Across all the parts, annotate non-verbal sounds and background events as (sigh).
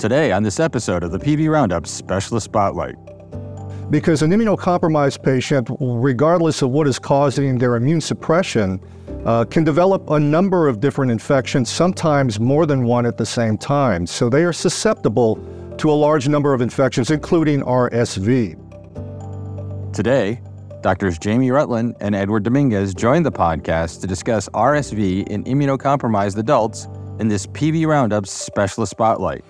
Today, on this episode of the PV Roundup Specialist Spotlight. Because an immunocompromised patient, regardless of what is causing their immune suppression, uh, can develop a number of different infections, sometimes more than one at the same time. So they are susceptible to a large number of infections, including RSV. Today, Doctors Jamie Rutland and Edward Dominguez joined the podcast to discuss RSV in immunocompromised adults in this PV Roundup Specialist Spotlight.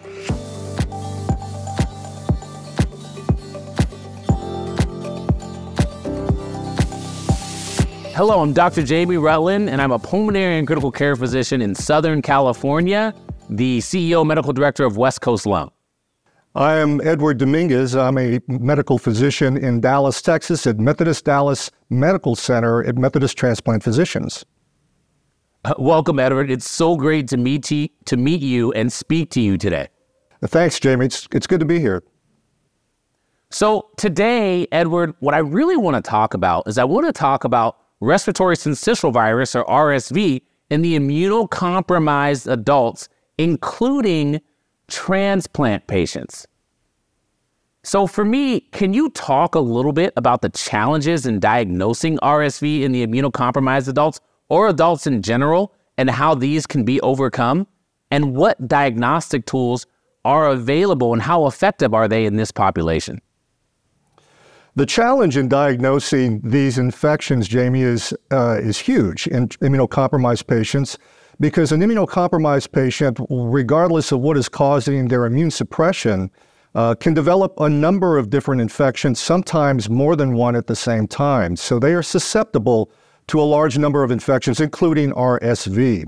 Hello, I'm Dr. Jamie Rutland, and I'm a pulmonary and critical care physician in Southern California, the CEO medical director of West Coast Lung. I am Edward Dominguez. I'm a medical physician in Dallas, Texas at Methodist Dallas Medical Center at Methodist Transplant Physicians. Uh, welcome, Edward. It's so great to meet you, to meet you and speak to you today. Thanks, Jamie. It's, it's good to be here. So, today, Edward, what I really want to talk about is I want to talk about respiratory syncytial virus, or RSV, in the immunocompromised adults, including transplant patients. So, for me, can you talk a little bit about the challenges in diagnosing RSV in the immunocompromised adults or adults in general and how these can be overcome? And what diagnostic tools are available and how effective are they in this population? The challenge in diagnosing these infections, Jamie, is, uh, is huge in immunocompromised patients because an immunocompromised patient, regardless of what is causing their immune suppression, uh, can develop a number of different infections, sometimes more than one at the same time. So they are susceptible to a large number of infections, including RSV.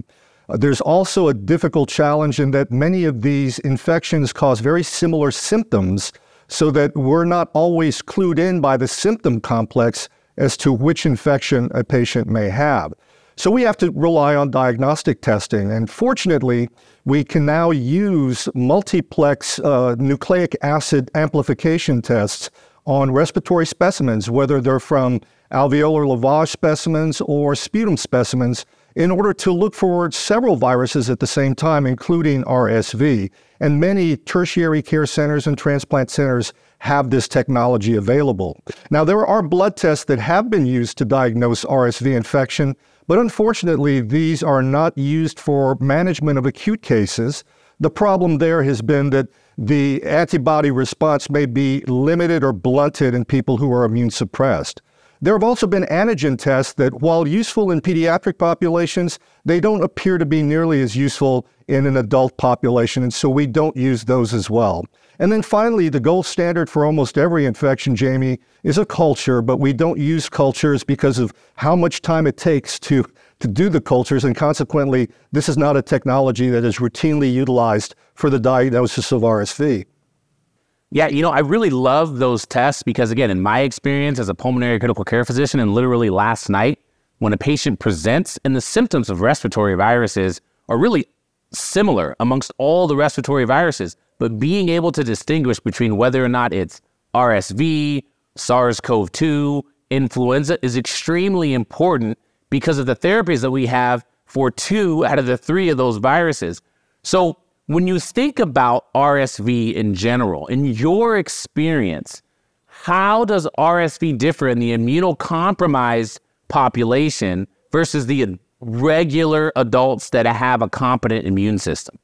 Uh, there's also a difficult challenge in that many of these infections cause very similar symptoms, so that we're not always clued in by the symptom complex as to which infection a patient may have. So we have to rely on diagnostic testing. And fortunately, we can now use multiplex uh, nucleic acid amplification tests on respiratory specimens, whether they're from alveolar lavage specimens or sputum specimens, in order to look for several viruses at the same time, including RSV. And many tertiary care centers and transplant centers have this technology available. Now, there are blood tests that have been used to diagnose RSV infection, but unfortunately, these are not used for management of acute cases. The problem there has been that the antibody response may be limited or blunted in people who are immune suppressed. There have also been antigen tests that, while useful in pediatric populations, they don't appear to be nearly as useful in an adult population, and so we don't use those as well. And then finally, the gold standard for almost every infection, Jamie, is a culture, but we don't use cultures because of how much time it takes to, to do the cultures, and consequently, this is not a technology that is routinely utilized for the diagnosis of RSV. Yeah, you know, I really love those tests because, again, in my experience as a pulmonary critical care physician, and literally last night, when a patient presents and the symptoms of respiratory viruses are really similar amongst all the respiratory viruses, but being able to distinguish between whether or not it's RSV, SARS CoV 2, influenza is extremely important because of the therapies that we have for two out of the three of those viruses. So, when you think about RSV in general, in your experience, how does RSV differ in the immunocompromised population versus the regular adults that have a competent immune system?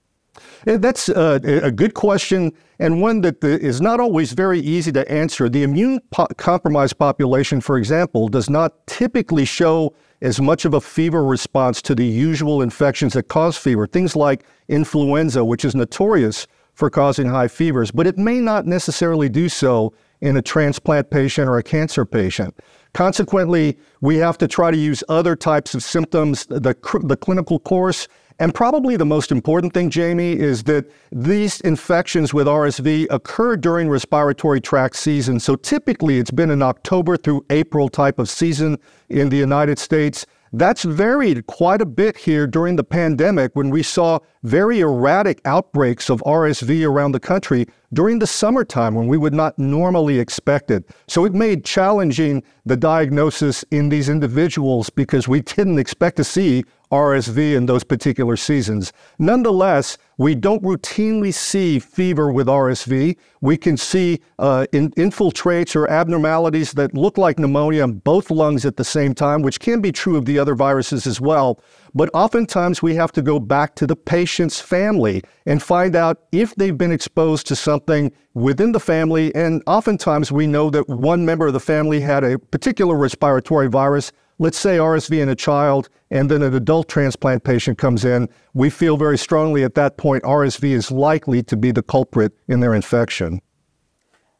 Eh, that's uh, a, a, good question, and one that is not always very easy to answer. The immune po- compromised population, for example, does not typically show as much of a fever response to the usual infections that cause fever, things like influenza, which is notorious for causing high fevers, but it may not necessarily do so in a transplant patient or a cancer patient. Consequently, we have to try to use other types of symptoms, the, the clinical course, and probably the most important thing, Jamie, is that these infections with RSV occur during respiratory tract season. So typically it's been an October through April type of season in the United States. That's varied quite a bit here during the pandemic when we saw very erratic outbreaks of RSV around the country during the summertime when we would not normally expect it. So it made challenging the diagnosis in these individuals because we didn't expect to see RSV in those particular seasons. Nonetheless, We don't routinely see fever with RSV. We can see uh, in, infiltrates or abnormalities that look like pneumonia in both lungs at the same time, which can be true of the other viruses as well. But oftentimes we have to go back to the patient's family and find out if they've been exposed to something within the family. And oftentimes we know that one member of the family had a particular respiratory virus let's say RSV in a child and then an adult transplant patient comes in, we feel very strongly at that point RSV is likely to be the culprit in their infection.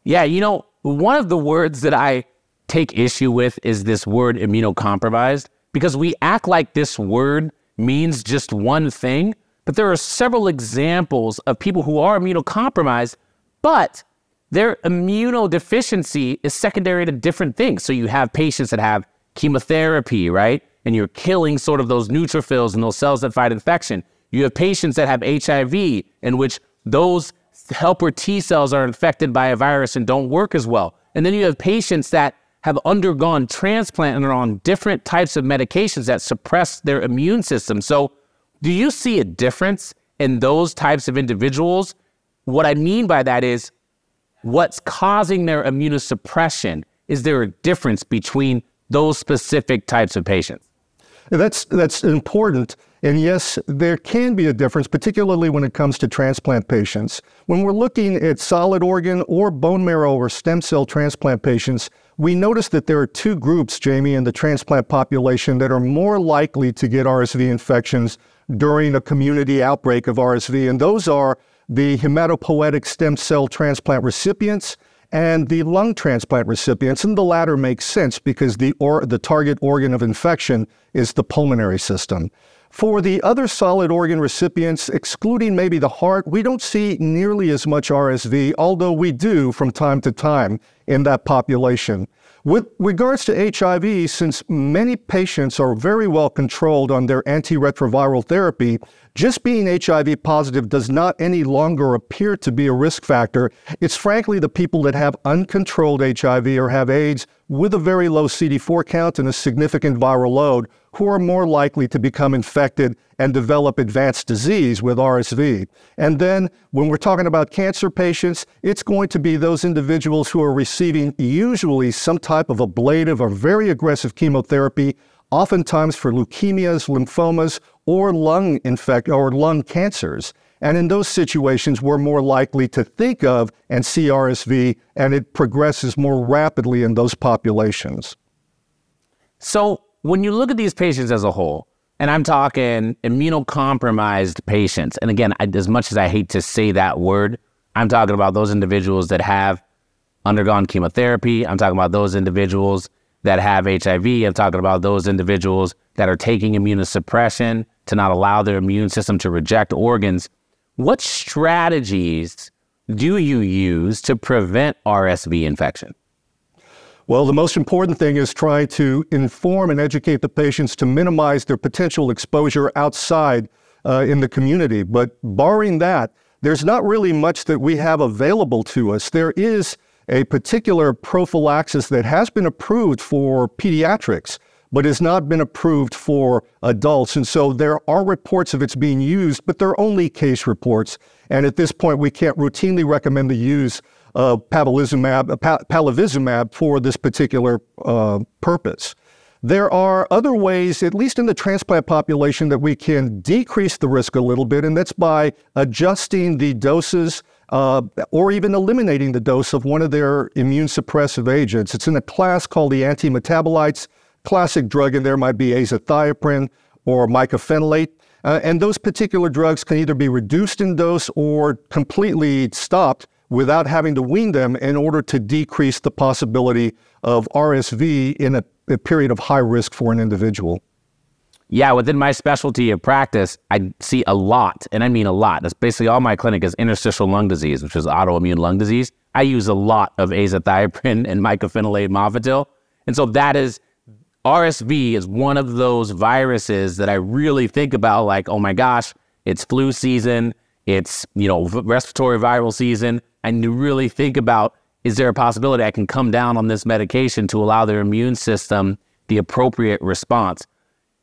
Yeah, you know, one of the words that I take issue with is this word immunocompromised because we act like this word means just one thing, but there are several examples of people who are immunocompromised, but their immunodeficiency is secondary to different things. So you have patients that have chemotherapy, right? And you're killing sort of those neutrophils and those cells that fight infection. You have patients that have HIV in which those helper T cells are infected by a virus and don't work as well. And then you have patients that have undergone transplant and are on different types of medications that suppress their immune system. So, do you see a difference in those types of individuals? What I mean by that is what's causing their immunosuppression? Is there a difference between those specific types of patients? That's that's important. And yes, there can be a difference, particularly when it comes to transplant patients. When we're looking at solid organ or bone marrow or stem cell transplant patients, we notice that there are two groups, Jamie, in the transplant population that are more likely to get RSV infections during a community outbreak of RSV. And those are the hematopoietic stem cell transplant recipients and the lung transplant recipients. And the latter makes sense because the, or, the target organ of infection is the pulmonary system. For the other solid organ recipients, excluding maybe the heart, we don't see nearly as much RSV, although we do from time to time in that population. With regards to HIV, since many patients are very well controlled on their antiretroviral therapy, just being HIV positive does not any longer appear to be a risk factor. It's frankly the people that have uncontrolled HIV or have AIDS with a very low CD4 count and a significant viral load who are more likely to become infected and develop advanced disease with RSV. And then when we're talking about cancer patients, it's going to be those individuals who are receiving usually some type of ablative or very aggressive chemotherapy oftentimes for leukemias, lymphomas, or lung infect or lung cancers. And in those situations, we're more likely to think of and see RSV, and it progresses more rapidly in those populations. So, when you look at these patients as a whole, and I'm talking immunocompromised patients, and again, I, as much as I hate to say that word, I'm talking about those individuals that have undergone chemotherapy. I'm talking about those individuals that have HIV. I'm talking about those individuals that are taking immunosuppression to not allow their immune system to reject organs. What strategies do you use to prevent RSV infection? Well, the most important thing is try to inform and educate the patients to minimize their potential exposure outside uh, in the community. But barring that, there's not really much that we have available to us. There is a particular prophylaxis that has been approved for pediatrics, but has not been approved for adults. And so there are reports of its being used, but they're only case reports. And at this point, we can't routinely recommend the use of palivizumab, uh, palivizumab for this particular uh, purpose. There are other ways, at least in the transplant population, that we can decrease the risk a little bit, and that's by adjusting the doses uh, or even eliminating the dose of one of their immune suppressive agents. It's in a class called the antimetabolites. Classic drug in there might be azathioprine or mycophenolate. Uh, and those particular drugs can either be reduced in dose or completely stopped without having to wean them in order to decrease the possibility of RSV in a, a period of high risk for an individual. Yeah, within my specialty of practice, I see a lot, and I mean a lot. That's basically all my clinic is interstitial lung disease, which is autoimmune lung disease. I use a lot of azathioprine (laughs) and mycophenolate mofetil. And so that is RSV is one of those viruses that I really think about like, oh my gosh, it's flu season, it's, you know, respiratory viral season. And you really think about is there a possibility I can come down on this medication to allow their immune system the appropriate response?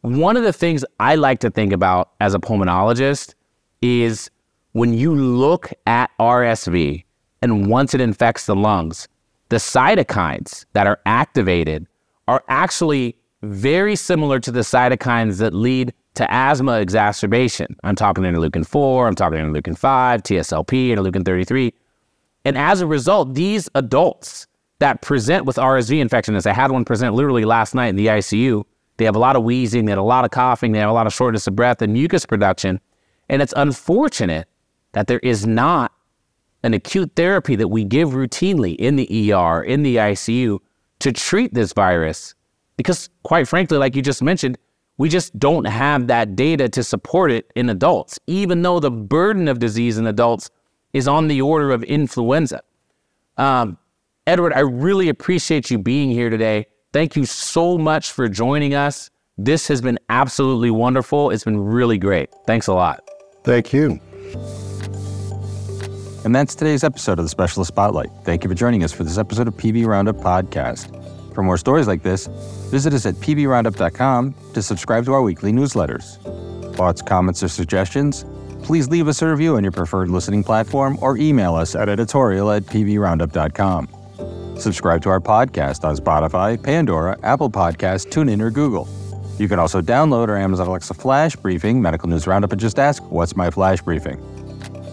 One of the things I like to think about as a pulmonologist is when you look at RSV and once it infects the lungs, the cytokines that are activated are actually very similar to the cytokines that lead to asthma exacerbation. I'm talking interleukin 4, I'm talking interleukin 5, TSLP, interleukin 33. And as a result, these adults that present with RSV infection, as I had one present literally last night in the ICU, they have a lot of wheezing, they have a lot of coughing, they have a lot of shortness of breath and mucus production. And it's unfortunate that there is not an acute therapy that we give routinely in the ER, in the ICU to treat this virus. Because, quite frankly, like you just mentioned, we just don't have that data to support it in adults, even though the burden of disease in adults is on the order of influenza. Um, Edward, I really appreciate you being here today. Thank you so much for joining us. This has been absolutely wonderful. It's been really great. Thanks a lot. Thank you. And that's today's episode of the Specialist Spotlight. Thank you for joining us for this episode of PV Roundup Podcast. For more stories like this, visit us at pvroundup.com to subscribe to our weekly newsletters. Thoughts, comments, or suggestions? Please leave us a review on your preferred listening platform or email us at editorial at pvroundup.com. Subscribe to our podcast on Spotify, Pandora, Apple Podcasts, TuneIn, or Google. You can also download our Amazon Alexa Flash Briefing, Medical News Roundup, and just ask, What's my Flash Briefing?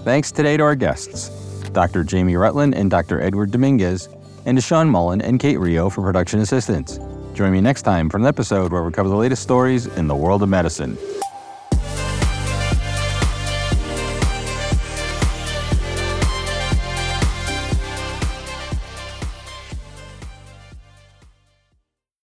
Thanks today to our guests, Dr. Jamie Rutland and Dr. Edward Dominguez, and to Sean Mullen and Kate Rio for production assistance. Join me next time for an episode where we cover the latest stories in the world of medicine.